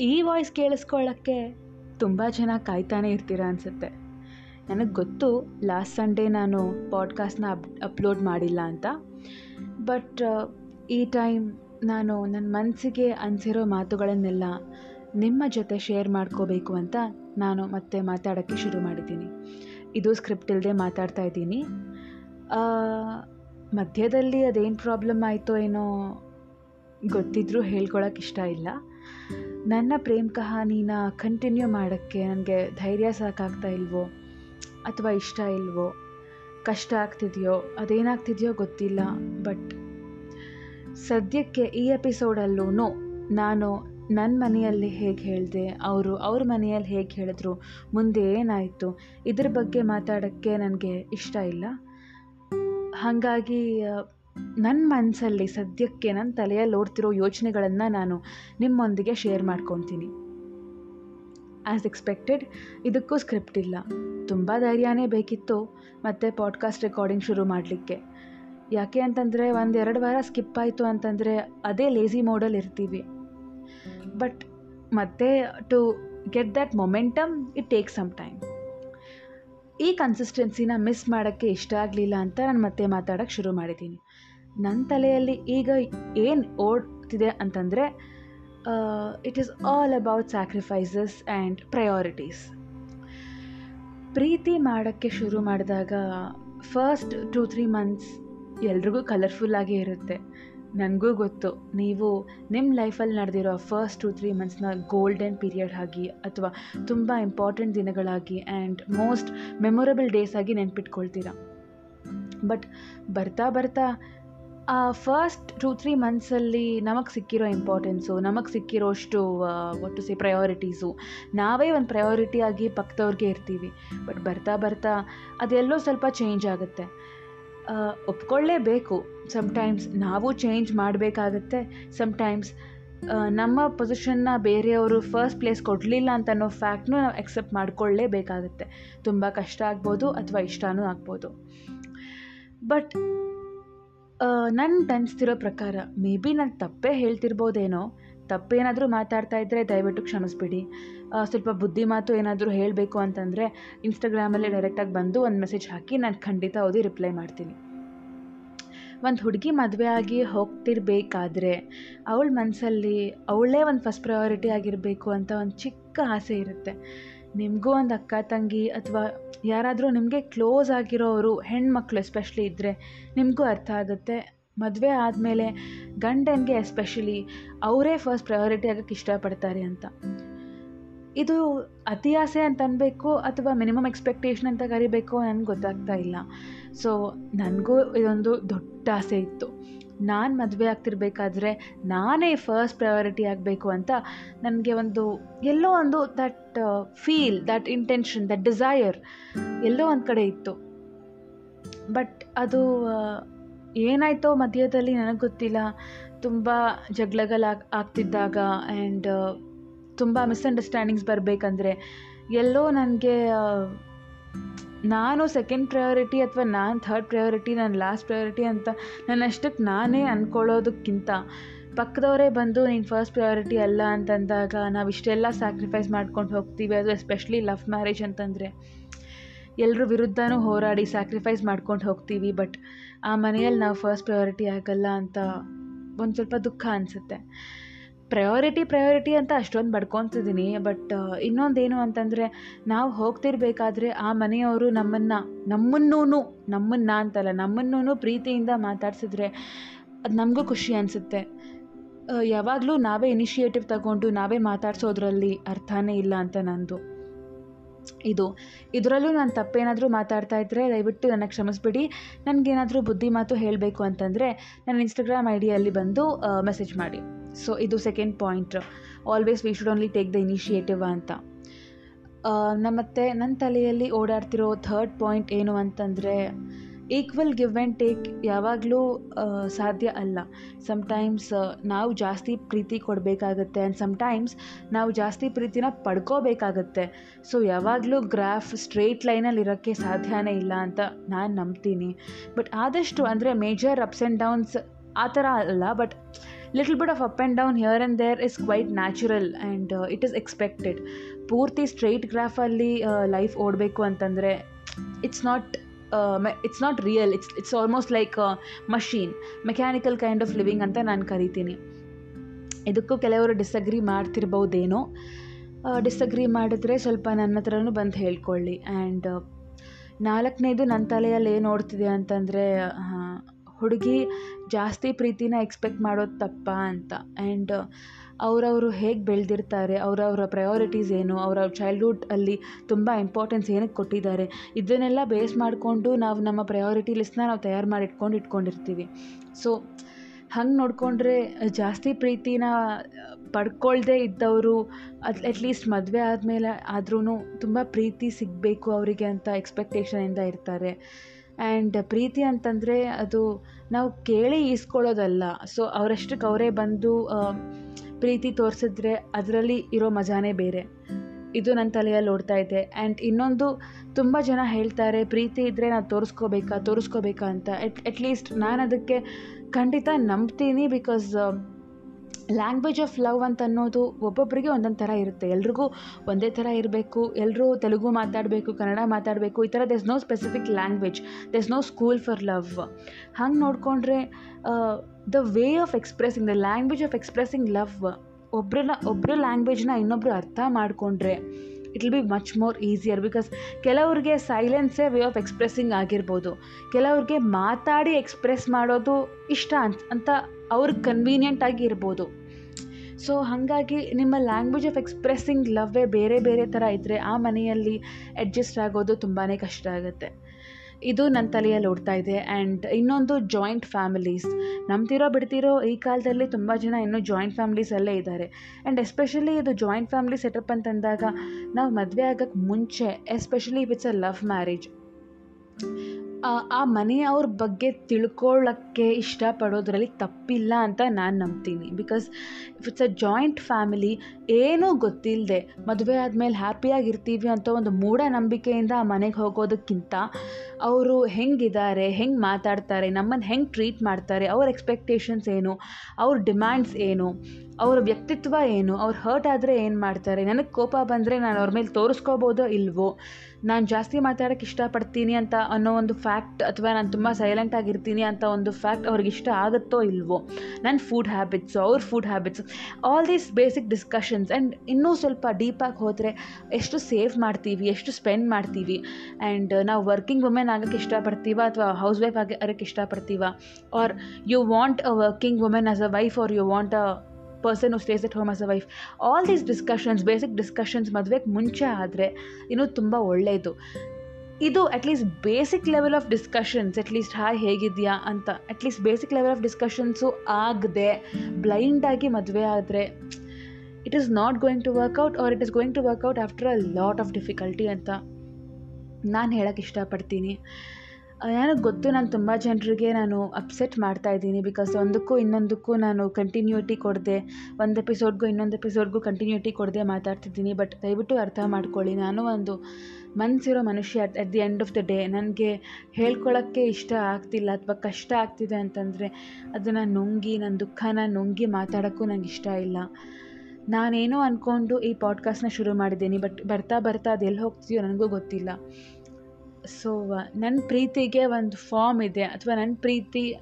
ಈ ವಾಯ್ಸ್ ಕೇಳಿಸ್ಕೊಳ್ಳೋಕ್ಕೆ ತುಂಬ ಜನ ಕಾಯ್ತಾನೆ ಇರ್ತೀರ ಅನಿಸುತ್ತೆ. ನನಗೆ ಗೊತ್ತು ಲಾಸ್ಟ್ ಸಂಡೇ ನಾನು ಪಾಡ್ಕಾಸ್ಟ್ನ ಅಪ್ ಅಪ್ಲೋಡ್ ಮಾಡಿಲ್ಲ ಅಂತ. ಬಟ್ ಈ ಟೈಮ್ ನಾನು ನನ್ನ ಮನಸ್ಸಿಗೆ ಅನಿಸಿರೋ ಮಾತುಗಳನ್ನೆಲ್ಲ ನಿಮ್ಮ ಜೊತೆ ಶೇರ್ ಮಾಡ್ಕೋಬೇಕು ಅಂತ ನಾನು ಮತ್ತೆ ಮಾತಾಡೋಕ್ಕೆ ಶುರು ಮಾಡಿದ್ದೀನಿ. ಇದು ಸ್ಕ್ರಿಪ್ಟ್ ಇಲ್ಲದೆ ಮಾತಾಡ್ತಾ ಇದ್ದೀನಿ. ಮಧ್ಯದಲ್ಲಿ ಅದೇನು ಪ್ರಾಬ್ಲಮ್ ಆಯಿತೋ ಏನೋ ಗೊತ್ತಿದ್ರೂ ಹೇಳ್ಕೊಳಕ್ಕೆ ಇಷ್ಟ ಇಲ್ಲ. ನನ್ನ ಪ್ರೇಮ್ ಕಹಾನಿನ ಕಂಟಿನ್ಯೂ ಮಾಡೋಕ್ಕೆ ನನಗೆ ಧೈರ್ಯ ಸಾಕಾಗ್ತಾ ಇಲ್ವೋ? ಅಥವಾ ಇಷ್ಟ ಇಲ್ವೋ? ಕಷ್ಟ ಆಗ್ತಿದೆಯೋ? ಅದೇನಾಗ್ತಿದೆಯೋ ಗೊತ್ತಿಲ್ಲ ಬಟ್ ಸದ್ಯಕ್ಕೆ ಈ ಎಪಿಸೋಡಲ್ಲೂ ನಾನು ನನ್ನ ಮನೆಯಲ್ಲಿ ಹೇಗೆ ಹೇಳಿದೆ, ಅವರು ಅವ್ರ ಮನೆಯಲ್ಲಿ ಹೇಗೆ ಹೇಳಿದ್ರು, ಮುಂದೆ ಏನಾಯಿತು? ಇದ್ರ ಬಗ್ಗೆ ಮಾತಾಡೋಕ್ಕೆ ನನಗೆ ಇಷ್ಟ ಇಲ್ಲ. ಹಾಗಾಗಿ ನನ್ನ ಮನಸ್ಸಲ್ಲಿ ಸದ್ಯಕ್ಕೆ ನನ್ನ ತಲೆಯಲ್ಲಿ ಓಡ್ತಿರೋ ಯೋಚನೆಗಳನ್ನು ನಾನು ನಿಮ್ಮೊಂದಿಗೆ ಶೇರ್ ಮಾಡ್ಕೊತೀನಿ. ಆ್ಯಸ್ ಎಕ್ಸ್ಪೆಕ್ಟೆಡ್ ಇದಕ್ಕೂ ಸ್ಕ್ರಿಪ್ಟ್ ಇಲ್ಲ. ತುಂಬ ಧೈರ್ಯನೇ ಬೇಕಿತ್ತು ಮತ್ತು ಪಾಡ್ಕಾಸ್ಟ್ ರೆಕಾರ್ಡಿಂಗ್ ಶುರು ಮಾಡಲಿಕ್ಕೆ. ಯಾಕೆ ಅಂತಂದರೆ ಒಂದೆರಡು ವಾರ ಸ್ಕಿಪ್ ಆಯಿತು ಅಂತಂದರೆ ಅದೇ ಲೇಸಿ ಮೋಡಲ್ಲಿ ಇರ್ತೀವಿ. ಬಟ್ ಮತ್ತೆ to get that momentum it take some time ಈ ಕನ್ಸಿಸ್ಟೆನ್ಸಿನ ಮಿಸ್ ಮಾಡೋಕ್ಕೆ ಇಷ್ಟ ಆಗಲಿಲ್ಲ ಅಂತ ನಾನು ಮತ್ತೆ ಮಾತಾಡೋಕ್ಕೆ ಶುರು ಮಾಡಿದ್ದೀನಿ ನನ್ನ ತಲೆಯಲ್ಲಿ ಈಗ ಏನು ಓಡ್ತಿದೆ ಅಂತಂದರೆ it is all about sacrifices and priorities ಪ್ರೀತಿ ಮಾಡೋಕ್ಕೆ ಶುರು ಮಾಡಿದಾಗ ಫಸ್ಟ್ ಟೂ ತ್ರೀ ಮಂತ್ಸ್ ಎಲ್ರಿಗೂ ಕಲರ್ಫುಲ್ಲಾಗೇ ಇರುತ್ತೆ. ನನಗೂ ಗೊತ್ತು. ನೀವು ನಿಮ್ಮ ಲೈಫಲ್ಲಿ ನಡೆದಿರೋ ಫಸ್ಟ್ ಟು ತ್ರೀ ಮಂತ್ಸ್ನ ಗೋಲ್ಡನ್ ಪೀರಿಯಡ್ ಆಗಿ ಅಥವಾ ತುಂಬ ಇಂಪಾರ್ಟೆಂಟ್ ದಿನಗಳಾಗಿ ಆ್ಯಂಡ್ ಮೋಸ್ಟ್ ಮೆಮೊರಬಲ್ ಡೇಸ್ ಆಗಿ ನೆನ್ಪಿಟ್ಕೊಳ್ತೀರಾ. ಬಟ್ ಬರ್ತಾ ಬರ್ತಾ, ಆ ಫಸ್ಟ್ ಟು ತ್ರೀ ಮಂತ್ಸಲ್ಲಿ ನಮಗೆ ಸಿಕ್ಕಿರೋ ಇಂಪಾರ್ಟೆನ್ಸು ನಮಗೆ ಸಿಕ್ಕಿರೋಷ್ಟು ಒಟ್ಟು ಸಿ ಪ್ರಯಾರಿಟೀಸು ನಾವೇ ಒಂದು ಪ್ರಯಾರಿಟಿ ಆಗಿ ಪಕ್ಕದವ್ರಿಗೆ ಇರ್ತೀವಿ. ಬಟ್ ಬರ್ತಾ ಬರ್ತಾ, ಅದೆಲ್ಲೋ ಸ್ವಲ್ಪ ಚೇಂಜ್ ಆಗುತ್ತೆ. ಒಪ್ಕೊಳ್ಳೇಬೇಕು. ಸಮ್ಟೈಮ್ಸ್ ನಾವು ಚೇಂಜ್ ಮಾಡಬೇಕಾಗತ್ತೆ. ಸಮ್ಟೈಮ್ಸ್ ನಮ್ಮ ಪೊಸಿಷನ್ನ ಬೇರೆಯವರು ಫಸ್ಟ್ ಪ್ಲೇಸ್ ಕೊಡಲಿಲ್ಲ ಅಂತ ಅನ್ನೋ ಫ್ಯಾಕ್ಟ್ನೂ ನಾವು ಎಕ್ಸೆಪ್ಟ್ ಮಾಡ್ಕೊಳ್ಳೇಬೇಕಾಗತ್ತೆ. ತುಂಬ ಕಷ್ಟ ಆಗ್ಬೋದು ಅಥವಾ ಇಷ್ಟನೂ ಆಗ್ಬೋದು. ಬಟ್ ನನ್ನ ಅನಿಸ್ತಿರೋ ಪ್ರಕಾರ ಮೇ ಬಿ ನಾನು ತಪ್ಪೇ ಹೇಳ್ತಿರ್ಬೋದೇನೋ ತಪ್ಪೇನಾದರೂ ಮಾತಾಡ್ತಾ ಇದ್ದರೆ ದಯವಿಟ್ಟು ಕ್ಷಮಿಸ್ಬಿಡಿ. ಸ್ವಲ್ಪ ಬುದ್ಧಿ ಮಾತು ಏನಾದರೂ ಹೇಳಬೇಕು ಅಂತಂದರೆ ಇನ್ಸ್ಟಾಗ್ರಾಮಲ್ಲಿ ಡೈರೆಕ್ಟಾಗಿ ಬಂದು ಒಂದು ಮೆಸೇಜ್ ಹಾಕಿ ನಾನು ಖಂಡಿತ ಓದಿ ರಿಪ್ಲೈ ಮಾಡ್ತೀನಿ. ಒಂದು ಹುಡುಗಿ ಮದುವೆ ಆಗಿ ಹೋಗ್ತಿರ್ಬೇಕಾದ್ರೆ ಅವಳ ಮನಸ್ಸಲ್ಲಿ ಅವಳೇ ಒಂದು ಫಸ್ಟ್ ಪ್ರಯಾರಿಟಿ ಆಗಿರಬೇಕು ಅಂತ ಒಂದು ಚಿಕ್ಕ ಆಸೆ ಇರುತ್ತೆ. ನಿಮಗೂ ಒಂದು ಅಕ್ಕ ತಂಗಿ ಅಥವಾ ಯಾರಾದರೂ ನಿಮಗೆ ಕ್ಲೋಸ್ ಆಗಿರೋರು ಹೆಣ್ಮಕ್ಳು ಎಸ್ಪೆಷಲಿ ಇದ್ದರೆ ನಿಮಗೂ ಅರ್ಥ ಆಗುತ್ತೆ. ಮದುವೆ ಆದಮೇಲೆ ಗಂಡನಿಗೆ ಎಸ್ಪೆಷಲಿ ಅವರೇ ಫಸ್ಟ್ ಪ್ರಯಾರಿಟಿ ಆಗೋಕ್ಕೆ ಇಷ್ಟಪಡ್ತಾರೆ ಅಂತ. ಇದು ಅತಿ ಆಸೆ ಅಂತ ಅನ್ಬೇಕು ಅಥವಾ ಮಿನಿಮಮ್ ಎಕ್ಸ್ಪೆಕ್ಟೇಷನ್ ಅಂತ ಕರಿಬೇಕು ನನಗೆ ಗೊತ್ತಾಗ್ತಾ ಇಲ್ಲ. ಸೊ ನನಗೂ ಇದೊಂದು ದೊಡ್ಡ ಆಸೆ ಇತ್ತು. ನಾನು ಮದುವೆ ಆಗ್ತಿರ್ಬೇಕಾದ್ರೆ ನಾನೇ ಫಸ್ಟ್ ಪ್ರಯಾರಿಟಿ ಆಗಬೇಕು ಅಂತ ನನಗೆ ಒಂದು ಎಲ್ಲೋ ಒಂದು that feel that intention that desire ಎಲ್ಲೋ ಒಂದು ಕಡೆ ಇತ್ತು. ಬಟ್ ಅದು ಆ, ಏನಾಯ್ತೋ ಮಧ್ಯದಲ್ಲಿ ನನಗೆ ಗೊತ್ತಿಲ್ಲ. ತುಂಬ ಜಗಳಗಳಾಗ್ ಆಗ್ತಿದ್ದಾಗ ಆ್ಯಂಡ್ ತುಂಬ ಮಿಸ್ಅಂಡರ್ಸ್ಟ್ಯಾಂಡಿಂಗ್ಸ್ ಬರಬೇಕಂದ್ರೆ ಎಲ್ಲೋ ನನಗೆ ನಾನು ಸೆಕೆಂಡ್ ಪ್ರಯಾರಿಟಿ ಅಥವಾ ನಾನು ಥರ್ಡ್ ಪ್ರಯಾರಿಟಿ ನಾನು ಲಾಸ್ಟ್ ಪ್ರಯಾರಿಟಿ ಅಂತ ನನ್ನಷ್ಟಕ್ಕೆ ನಾನೇ ಅಂದ್ಕೊಳ್ಳೋದಕ್ಕಿಂತ ಪಕ್ಕದವರೇ ಬಂದು ನೀನು ಫಸ್ಟ್ ಪ್ರಯಾರಿಟಿ ಅಲ್ಲ ಅಂತಂದಾಗ ನಾವು ಇಷ್ಟೆಲ್ಲ ಸ್ಯಾಕ್ರಿಫೈಸ್ ಮಾಡ್ಕೊಂಡು ಹೋಗ್ತೀವಿ. ಅದು ಎಸ್ಪೆಷಲಿ ಲವ್ ಮ್ಯಾರೇಜ್ ಅಂತಂದರೆ ಎಲ್ಲರ ವಿರುದ್ಧನೂ ಹೋರಾಡಿ ಸ್ಯಾಕ್ರಿಫೈಸ್ ಮಾಡ್ಕೊಂಡು ಹೋಗ್ತೀವಿ. ಬಟ್ ಆ ಮನೆಯಲ್ಲಿ ನಾವು ಫಸ್ಟ್ ಪ್ರಯಾರಿಟಿ ಆಗಲ್ಲ ಅಂತ ಒಂದು ಸ್ವಲ್ಪ ದುಃಖ ಅನಿಸುತ್ತೆ. ಪ್ರಯಾರಿಟಿ ಪ್ರಯಾರಿಟಿ ಅಂತ ಅಷ್ಟೊಂದು ಬಡ್ಕೊತಿದ್ದೀನಿ ಬಟ್ ಇನ್ನೊಂದೇನು ಅಂತಂದರೆ, ನಾವು ಹೋಗ್ತಿರ್ಬೇಕಾದ್ರೆ ಆ ಮನೆಯವರು ನಮ್ಮನ್ನು ನಮ್ಮನ್ನೂ ನಮ್ಮನ್ನ ಅಂತಲ್ಲ ನಮ್ಮನ್ನೂ ಪ್ರೀತಿಯಿಂದ ಮಾತಾಡ್ಸಿದ್ರೆ ಅದು ನಮಗೂ ಖುಷಿ ಅನಿಸುತ್ತೆ. ಯಾವಾಗಲೂ ನಾವೇ ಇನಿಷಿಯೇಟಿವ್ ತಗೊಂಡು ನಾವೇ ಮಾತಾಡ್ಸೋದ್ರಲ್ಲಿ ಅರ್ಥನೇ ಇಲ್ಲ ಅಂತ ನಂದು. ಇದು. ಇದರಲ್ಲೂ ನಾನು ತಪ್ಪೇನಾದರೂ ಮಾತಾಡ್ತಾ ಇದ್ದರೆ ದಯವಿಟ್ಟು ನನಗೆ ಕ್ಷಮಿಸ್ಬಿಡಿ. ನನಗೇನಾದರೂ ಬುದ್ಧಿ ಮಾತು ಹೇಳಬೇಕು ಅಂತಂದರೆ, ನನ್ನ ಇನ್ಸ್ಟಾಗ್ರಾಮ್ ಐ ಡಿಯಲ್ಲಿ ಬಂದು ಮೆಸೇಜ್ ಮಾಡಿ. ಸೊ ಇದು second point always we should only take the initiative ಅಂತ. ನಮ್ಮ ಮತ್ತು ನನ್ನ ತಲೆಯಲ್ಲಿ ಓಡಾಡ್ತಿರೋ ಥರ್ಡ್ ಪಾಯಿಂಟ್ ಏನು ಅಂತಂದರೆ ಈಕ್ವಲ್ ಗಿವ್ ಆ್ಯಂಡ್ ಟೇಕ್ ಯಾವಾಗಲೂ ಸಾಧ್ಯ ಅಲ್ಲ. ಸಮ್ಟೈಮ್ಸ್ ನಾವು ಜಾಸ್ತಿ ಪ್ರೀತಿ ಕೊಡಬೇಕಾಗತ್ತೆ ಆ್ಯಂಡ್ ಸಮ್ಟೈಮ್ಸ್ ನಾವು ಜಾಸ್ತಿ ಪ್ರೀತಿನ ಪಡ್ಕೋಬೇಕಾಗತ್ತೆ. ಸೊ ಯಾವಾಗಲೂ ಗ್ರಾಫ್ ಸ್ಟ್ರೇಟ್ ಲೈನಲ್ಲಿ ಇರೋಕ್ಕೆ ಸಾಧ್ಯನೇ ಇಲ್ಲ ಅಂತ ನಾನು ನಂಬ್ತೀನಿ. ಬಟ್ ಆದಷ್ಟು ಅಂದರೆ ಮೇಜರ್ ಅಪ್ಸ್ ಆ್ಯಂಡ್ ಡೌನ್ಸ್ ಆ ಥರ ಅಲ್ಲ but little bit of up and down here and there is quite natural and it is expected ಪೂರ್ತಿ ಸ್ಟ್ರೈಟ್ ಗ್ರಾಫಲ್ಲಿ ಲೈಫ್ ಓಡಬೇಕು ಅಂತಂದರೆ it's not it's not real it's it's almost like machine mechanical kind of living ಅಂತ ನಾನು ಕರಿತೀನಿ. ಇದಕ್ಕೂ ಕೆಲವರು disagree ಮಾಡ್ತಿರ್ಬೋದೇನೋ disagree ಮಾಡಿದ್ರೆ ಸ್ವಲ್ಪ ನನ್ನ ಹತ್ರನೂ ಬಂದು ಹೇಳ್ಕೊಳ್ಳಿ. ಆ್ಯಂಡ್ ನಾಲ್ಕನೇದು ನನ್ನ ತಲೆಯಲ್ಲಿ ಏನು ಓಡ್ತಿದೆ ಅಂತಂದರೆ ಹುಡುಗಿ ಜಾಸ್ತಿ ಪ್ರೀತಿನ ಎಕ್ಸ್ಪೆಕ್ಟ್ ಮಾಡೋದು ತಪ್ಪ ಅಂತ. ಆ್ಯಂಡ್ ಅವರವರು ಹೇಗೆ ಬೆಳೆದಿರ್ತಾರೆ, ಅವರವರ ಪ್ರಯಾರಿಟೀಸ್ ಏನು, ಅವರ ಚೈಲ್ಡ್ಹುಡ್ ಅಲ್ಲಿ ತುಂಬ ಇಂಪಾರ್ಟೆನ್ಸ್ ಏನಕ್ಕೆ ಕೊಟ್ಟಿದ್ದಾರೆ ಇದನ್ನೆಲ್ಲ ಬೇಸ್ ಮಾಡಿಕೊಂಡು ನಾವು ನಮ್ಮ ಪ್ರಯಾರಿಟಿ ಲಿಸ್ಟ್ನ ನಾವು ತಯಾರು ಮಾಡಿ ಇಟ್ಕೊಂಡು ಇಟ್ಕೊಂಡಿರ್ತೀವಿ. ಸೊ ಹಂಗೆ ನೋಡಿಕೊಂಡ್ರೆ ಜಾಸ್ತಿ ಪ್ರೀತಿನ ಪಡ್ಕೊಳ್ಳದೆ ಇದ್ದವರು ಅಟ್ ಅಟ್ಲೀಸ್ಟ್ ಮದುವೆ ಆದಮೇಲೆ ಆದ್ರೂ ತುಂಬ ಪ್ರೀತಿ ಸಿಗಬೇಕು ಅವರಿಗೆ ಅಂತ ಎಕ್ಸ್ಪೆಕ್ಟೇಷನಿಂದ ಇರ್ತಾರೆ. ಆ್ಯಂಡ್ ಪ್ರೀತಿ ಅಂತಂದರೆ ಅದು ನಾವು ಕೇಳಿ ಈಸ್ಕೊಳ್ಳೋದಲ್ಲ. ಸೊ ಅವರಷ್ಟಕ್ಕೆ ಅವರೇ ಬಂದು ಪ್ರೀತಿ ತೋರಿಸಿದ್ರೆ ಅದರಲ್ಲಿ ಇರೋ ಮಜಾನೇ ಬೇರೆ. ಇದು ನನ್ನ ತಲೆಯಲ್ಲಿ ಓಡ್ತಾ ಇದೆ. ಆ್ಯಂಡ್ ಇನ್ನೊಂದು, ತುಂಬ ಜನ ಹೇಳ್ತಾರೆ, ಪ್ರೀತಿ ಇದ್ದರೆ ನಾವು ತೋರಿಸ್ಕೋಬೇಕಾ ತೋರಿಸ್ಕೋಬೇಕಾ ಅಂತ. ಎಟ್ ಅಟ್ಲೀಸ್ಟ್ ನಾನು ಅದಕ್ಕೆ ಖಂಡಿತ ನಂಬ್ತೀನಿ ಬಿಕಾಸ್ ಲ್ಯಾಂಗ್ವೇಜ್ ಆಫ್ ಲವ್ ಅಂತ ಅನ್ನೋದು ಒಬ್ಬೊಬ್ಬರಿಗೆ ಒಂದೊಂದು ಥರ ಇರುತ್ತೆ. ಎಲ್ರಿಗೂ ಒಂದೇ ಥರ ಇರಬೇಕು. ಎಲ್ಲರೂ ತೆಲುಗು ಮಾತಾಡಬೇಕು, ಕನ್ನಡ ಮಾತಾಡಬೇಕು, ಈ ಥರ there's no specific language there's no school for love ಹಂಗೆ ನೋಡಿಕೊಂಡ್ರೆ the way of expressing the language of expressing love ಒಬ್ಬರನ್ನ ಒಬ್ಬರ ಲ್ಯಾಂಗ್ವೇಜ್ನ ಇನ್ನೊಬ್ಬರು ಅರ್ಥ ಮಾಡಿಕೊಂಡ್ರೆ it will be much more easier because ಕೆಲವ್ರಿಗೆ ಸೈಲೆನ್ಸೇ ವೇ ಆಫ್ ಎಕ್ಸ್ಪ್ರೆಸ್ಸಿಂಗ್ ಆಗಿರ್ಬೋದು. ಕೆಲವ್ರಿಗೆ ಮಾತಾಡಿ ಎಕ್ಸ್ಪ್ರೆಸ್ ಮಾಡೋದು ಇಷ್ಟ ಅಂತ ಅಂತ ಅವ್ರಿಗೆ ಕನ್ವೀನಿಯೆಂಟ್ ಆಗಿ ಇರ್ಬೋದು ಸೊ ಹಾಗಾಗಿ ನಿಮ್ಮ ಲ್ಯಾಂಗ್ವೇಜ್ ಆಫ್ ಎಕ್ಸ್ಪ್ರೆಸ್ಸಿಂಗ್ ಲವ್ವೇ ಬೇರೆ ಬೇರೆ ಥರ ಇದ್ದರೆ ಆ ಮನೆಯಲ್ಲಿ ಅಡ್ಜಸ್ಟ್ ಆಗೋದು ತುಂಬಾ ಕಷ್ಟ ಆಗುತ್ತೆ. ಇದು ನನ್ನ ತಲೆಯಲ್ಲಿ ಓಡ್ತಾ ಇದೆ ಆ್ಯಂಡ್ ಇನ್ನೊಂದು ಜಾಯಿಂಟ್ ಫ್ಯಾಮಿಲೀಸ್ ನಂಬ್ತಿರೋ ಬಿಡ್ತಿರೋ ಈ ಕಾಲದಲ್ಲಿ ತುಂಬ ಜನ ಇನ್ನೂ ಜಾಯಿಂಟ್ ಫ್ಯಾಮಿಲೀಸಲ್ಲೇ ಇದ್ದಾರೆ. ಆ್ಯಂಡ್ ಎಸ್ಪೆಷಲಿ ಇದು ಜಾಯಿಂಟ್ ಫ್ಯಾಮಿಲಿ ಸೆಟಪ್ ಅಂತಂದಾಗ ನಾವು ಮದುವೆ ಆಗೋಕ್ಕೆ ಮುಂಚೆ especially if it's a love marriage ಆ ಮನೆಯವ್ರ ಬಗ್ಗೆ ತಿಳ್ಕೊಳ್ಳೋಕ್ಕೆ ಇಷ್ಟಪಡೋದ್ರಲ್ಲಿ ತಪ್ಪಿಲ್ಲ ಅಂತ ನಾನು ನಂಬ್ತೀನಿ. Because if it's a joint family ಏನೂ ಗೊತ್ತಿಲ್ಲದೆ ಮದುವೆ ಆದಮೇಲೆ ಹ್ಯಾಪಿಯಾಗಿರ್ತೀವಿ ಅಂತ ಒಂದು ಮೂಢನಂಬಿಕೆಯಿಂದ ಆ ಮನೆಗೆ ಹೋಗೋದಕ್ಕಿಂತ ಅವರು ಹೆಂಗಿದ್ದಾರೆ, ಹೆಂಗೆ ಮಾತಾಡ್ತಾರೆ ನಮ್ಮನ್ನು ಹೆಂಗೆ ಟ್ರೀಟ್ ಮಾಡ್ತಾರೆ, ಅವ್ರ ಎಕ್ಸ್ಪೆಕ್ಟೇಷನ್ಸ್ ಏನು, ಅವ್ರ ಡಿಮ್ಯಾಂಡ್ಸ್ ಏನು, ಅವ್ರ ವ್ಯಕ್ತಿತ್ವ ಏನು, ಅವ್ರು ಹರ್ಟ್ ಆದರೆ ಏನು ಮಾಡ್ತಾರೆ, ನನಗೆ ಕೋಪ ಬಂದರೆ ನಾನು ಅವ್ರ ಮೇಲೆ ತೋರಿಸ್ಕೋಬೋದೋ ಇಲ್ವೋ, ನಾನು ಜಾಸ್ತಿ ಮಾತಾಡೋಕ್ಕೆ ಇಷ್ಟಪಡ್ತೀನಿ ಅಂತ ಅನ್ನೋ ಒಂದು ಫ್ಯಾಕ್ಟ್ ಅಥವಾ ನಾನು ತುಂಬ ಸೈಲೆಂಟ್ ಆಗಿರ್ತೀನಿ ಅಂತ ಒಂದು ಫ್ಯಾಕ್ಟ್ ಅವ್ರಿಗೆ ಇಷ್ಟ ಆಗುತ್ತೋ ಇಲ್ವೋ? ನನ್ನ ಫುಡ್ ಹ್ಯಾಬಿಟ್ಸು ಅವ್ರ food habits all these basic discussions and ಇನ್ನೂ ಸ್ವಲ್ಪ ಡೀಪಾಗಿ ಹೋದರೆ ಎಷ್ಟು ಸೇವ್ ಮಾಡ್ತೀವಿ, ಎಷ್ಟು ಸ್ಪೆಂಡ್ ಮಾಡ್ತೀವಿ? ಆ್ಯಂಡ್ ನಾವು ವರ್ಕಿಂಗ್ ವುಮೆನ್ ಆಗೋಕ್ಕೆ ಇಷ್ಟಪಡ್ತೀವ ಅಥವಾ ಹೌಸ್ ವೈಫ್ ಆಗಿ ಅದಕ್ಕೆ ಇಷ್ಟಪಡ್ತೀವ? Are you want a working women as a wife are you want a person stays at home as a wife all these discussions basic discussions ಮದುವೆಗೆ ಮುಂಚೆ ಆದರೆ ಇನ್ನೂ ತುಂಬ ಒಳ್ಳೆಯದು ಇದು at least basic level of discussions at least hi ಹೇಗಿದೆಯಾ ಅಂತ at least basic level of discussions ಆಗದೆ ಬ್ಲೈಂಡಾಗಿ ಮದುವೆ ಆದರೆ it is not going to work out or it is going to work out after a lot of difficulty ಅಂತ ನಾನು ಹೇಳೋಕ್ಕೆ ಇಷ್ಟಪಡ್ತೀನಿ. ನನಗೆ ಗೊತ್ತು, ನಾನು ತುಂಬ ಜನರಿಗೆ ನಾನು ಅಪ್ಸೆಟ್ ಮಾಡ್ತಾ ಇದ್ದೀನಿ ಬಿಕಾಸ್ ಒಂದಕ್ಕೂ ಇನ್ನೊಂದಕ್ಕೂ ನಾನು ಕಂಟಿನ್ಯೂಟಿ ಕೊಡದೆ, ಒಂದು ಎಪಿಸೋಡ್ಗೂ ಇನ್ನೊಂದು ಎಪಿಸೋಡ್ಗೂ ಕಂಟಿನ್ಯೂಟಿ ಕೊಡದೆ ಮಾತಾಡ್ತಿದ್ದೀನಿ ಬಟ್ ದಯವಿಟ್ಟು ಅರ್ಥ ಮಾಡ್ಕೊಳ್ಳಿ, ನಾನು ಒಂದು ಮನಸ್ಸಿರೋ ಮನುಷ್ಯ at at the end of the day ನನಗೆ ಹೇಳ್ಕೊಳ್ಳೋಕ್ಕೆ ಇಷ್ಟ ಆಗ್ತಿಲ್ಲ ಅಥವಾ ಕಷ್ಟ ಆಗ್ತಿದೆ ಅಂತಂದರೆ ಅದನ್ನು ನುಂಗಿ ನನ್ನ ದುಃಖನ ನುಂಗಿ ಮಾತಾಡೋಕ್ಕೂ ನಂಗೆ ಇಷ್ಟ ಇಲ್ಲ. ನಾನೇನೋ ಅಂದ್ಕೊಂಡು ಈ ಪಾಡ್ಕಾಸ್ಟ್ನ ಶುರು ಮಾಡಿದ್ದೀನಿ ಬಟ್ ಬರ್ತಾ ಬರ್ತಾ ಅದು ಎಲ್ಲಿ ಹೋಗ್ತೀಯೋ ನನಗೂ ಗೊತ್ತಿಲ್ಲ. ಸೊ ನನ್ನ ಪ್ರೀತಿಗೆ ಒಂದು ಫಾರ್ಮ್ ಇದೆ ಅಥವಾ ನನ್ನ ಪ್ರೀತಿ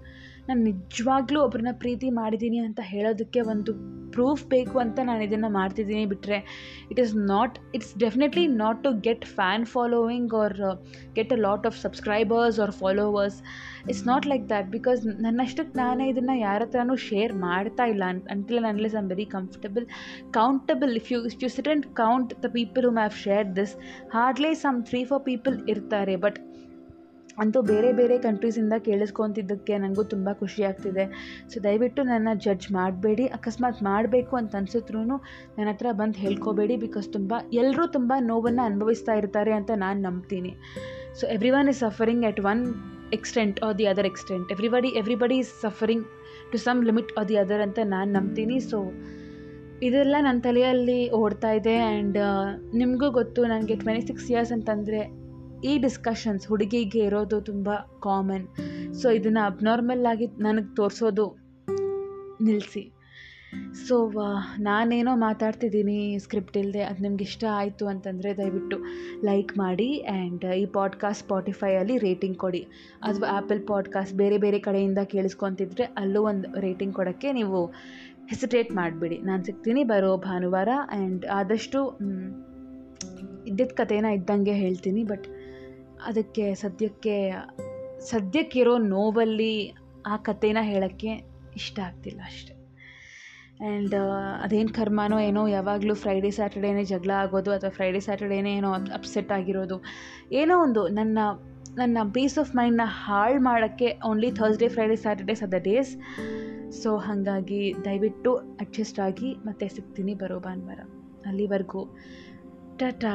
ನಾನು ನಿಜವಾಗ್ಲೂ ಒಬ್ಬರನ್ನ ಪ್ರೀತಿ ಮಾಡಿದ್ದೀನಿ ಅಂತ ಹೇಳೋದಕ್ಕೆ ಒಂದು ಪ್ರೂಫ್ ಬೇಕು ಅಂತ ನಾನು ಇದನ್ನು ಮಾಡ್ತಿದ್ದೀನಿ ಬಿಟ್ಟರೆ it is not it's definitely not to get fan following or get a lot of subscribers or followers it's not like that because ನನ್ನಷ್ಟಕ್ಕೆ ನಾನೇ ಇದನ್ನು ಯಾರ ಹತ್ರನೂ ಶೇರ್ ಮಾಡ್ತಾ ಇಲ್ಲ until unless I'm very comfortable countable if you if you sit and count the people whom have share this hardly some three four people ಇರ್ತಾರೆ. But ಅಂತೂ ಬೇರೆ ಬೇರೆ ಕಂಟ್ರೀಸಿಂದ ಕೇಳಿಸ್ಕೊತಿದ್ದಕ್ಕೆ ನನಗೂ ತುಂಬ ಖುಷಿ ಆಗ್ತಿದೆ. ಸೊ ದಯವಿಟ್ಟು ನನ್ನ ಜಡ್ಜ್ ಮಾಡಬೇಡಿ, ಅಕಸ್ಮಾತ್ ಮಾಡಬೇಕು ಅಂತ ಅನ್ಸಿದ್ರೂ ನನ್ನ ಹತ್ರ ಬಂದು ಹೇಳ್ಕೋಬೇಡಿ ಬಿಕಾಸ್ ತುಂಬ ಎಲ್ಲರೂ ತುಂಬ ನೋವನ್ನು ಅನುಭವಿಸ್ತಾ ಇರ್ತಾರೆ ಅಂತ ನಾನು ನಂಬ್ತೀನಿ. So every one is suffering at one extent or the other extent everybody everybody is suffering to some limit or the other ಅಂತ ನಾನು ನಂಬ್ತೀನಿ. ಸೊ ಇದೆಲ್ಲ ನನ್ನ ತಲೆಯಲ್ಲಿ ಓಡ್ತಾ ಇದೆ ಆ್ಯಂಡ್ ನಿಮಗೂ ಗೊತ್ತು ನನಗೆ ಟ್ವೆಂಟಿ ಸಿಕ್ಸ್ ಇಯರ್ಸ್ ಅಂತಂದರೆ ಈ ಡಿಸ್ಕಷನ್ಸ್ ಹುಡುಗಿಗೆ ಇರೋದು ತುಂಬ ಕಾಮನ್ ಸೊ ಇದನ್ನು ಅಬ್ನಾರ್ಮಲ್ ಆಗಿ ನನಗೆ ತೋರಿಸೋದು ನಿಲ್ಲಿಸಿ ಸೊ ನಾನೇನೋ ಮಾತಾಡ್ತಿದ್ದೀನಿ ಸ್ಕ್ರಿಪ್ಟ್ ಇಲ್ಲದೆ ಅದು ನಿಮ್ಗೆ ಇಷ್ಟ ಆಯಿತು ಅಂತಂದರೆ ದಯವಿಟ್ಟು ಲೈಕ್ ಮಾಡಿ ಆ್ಯಂಡ್ ಈ ಪಾಡ್ಕಾಸ್ಟ್ ಸ್ಪಾಟಿಫೈಯಲ್ಲಿ ರೇಟಿಂಗ್ ಕೊಡಿ. ಅಥವಾ ಆ್ಯಪಲ್ ಪಾಡ್ಕಾಸ್ಟ್ ಬೇರೆ ಬೇರೆ ಕಡೆಯಿಂದ ಕೇಳಿಸ್ಕೊತಿದ್ರೆ ಅಲ್ಲೂ ಒಂದು ರೇಟಿಂಗ್ ಕೊಡೋಕ್ಕೆ ನೀವು ಹೆಸಿಟೇಟ್ ಮಾಡಿಬಿಡಿ. ನಾನು ಸಿಗ್ತೀನಿ, ಬರೋ ಭಾನುವಾರ ಆ್ಯಂಡ್ ಆದಷ್ಟು ಇದ್ದಿದ್ದ ಕಥೆನ ಇದ್ದಂಗೆ ಹೇಳ್ತೀನಿ ಬಟ್ ಅದಕ್ಕೆ ಸದ್ಯಕ್ಕೆ, ಸದ್ಯಕ್ಕಿರೋ ನೋವಲ್ಲಿ ಆ ಕಥೆನ ಹೇಳೋಕ್ಕೆ ಇಷ್ಟ ಆಗ್ತಿಲ್ಲ ಅಷ್ಟೆ. ಆ್ಯಂಡ್ ಅದೇನು ಕರ್ಮನೋ ಏನೋ ಯಾವಾಗಲೂ ಫ್ರೈಡೇ ಸ್ಯಾಟರ್ಡೇನೇ ಜಗಳ ಆಗೋದು ಅಥವಾ ಫ್ರೈಡೇ ಸ್ಯಾಟರ್ಡೇನೇ ಏನೋ ಅಪ್ಸೆಟ್ ಆಗಿರೋದು, ಏನೋ ಒಂದು ನನ್ನ ನನ್ನ ಪೀಸ್ ಆಫ್ ಮೈಂಡ್ನ ಹಾಳು ಮಾಡೋಕ್ಕೆ only Thursday Friday Saturdays are the days so ಹಾಗಾಗಿ ದಯವಿಟ್ಟು ಅಡ್ಜಸ್ಟ್ ಆಗಿ ಮತ್ತೆ ಸಿಗ್ತೀನಿ ಬರೋ ಭಾನುವಾರ. ಅಲ್ಲಿವರೆಗೂ. ಟಾಟಾ.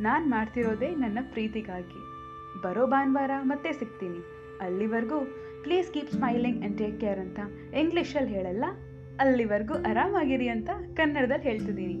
ನಾನು ಮಾಡ್ತಿರೋದೇ ನನ್ನ ಪ್ರೀತಿಗಾಗಿ. ಬರೋ ಭಾನುವಾರ ಮತ್ತೆ ಸಿಗ್ತೀನಿ. ಅಲ್ಲಿವರೆಗೂ please keep smiling and take care ಅಂತ ಇಂಗ್ಲೀಷಲ್ಲಿ ಹೇಳಲ್ಲ? ಅಲ್ಲಿವರೆಗೂ ಆರಾಮಾಗಿರಿ ಅಂತ ಕನ್ನಡದಲ್ಲಿ ಹೇಳ್ತಿದ್ದೀನಿ.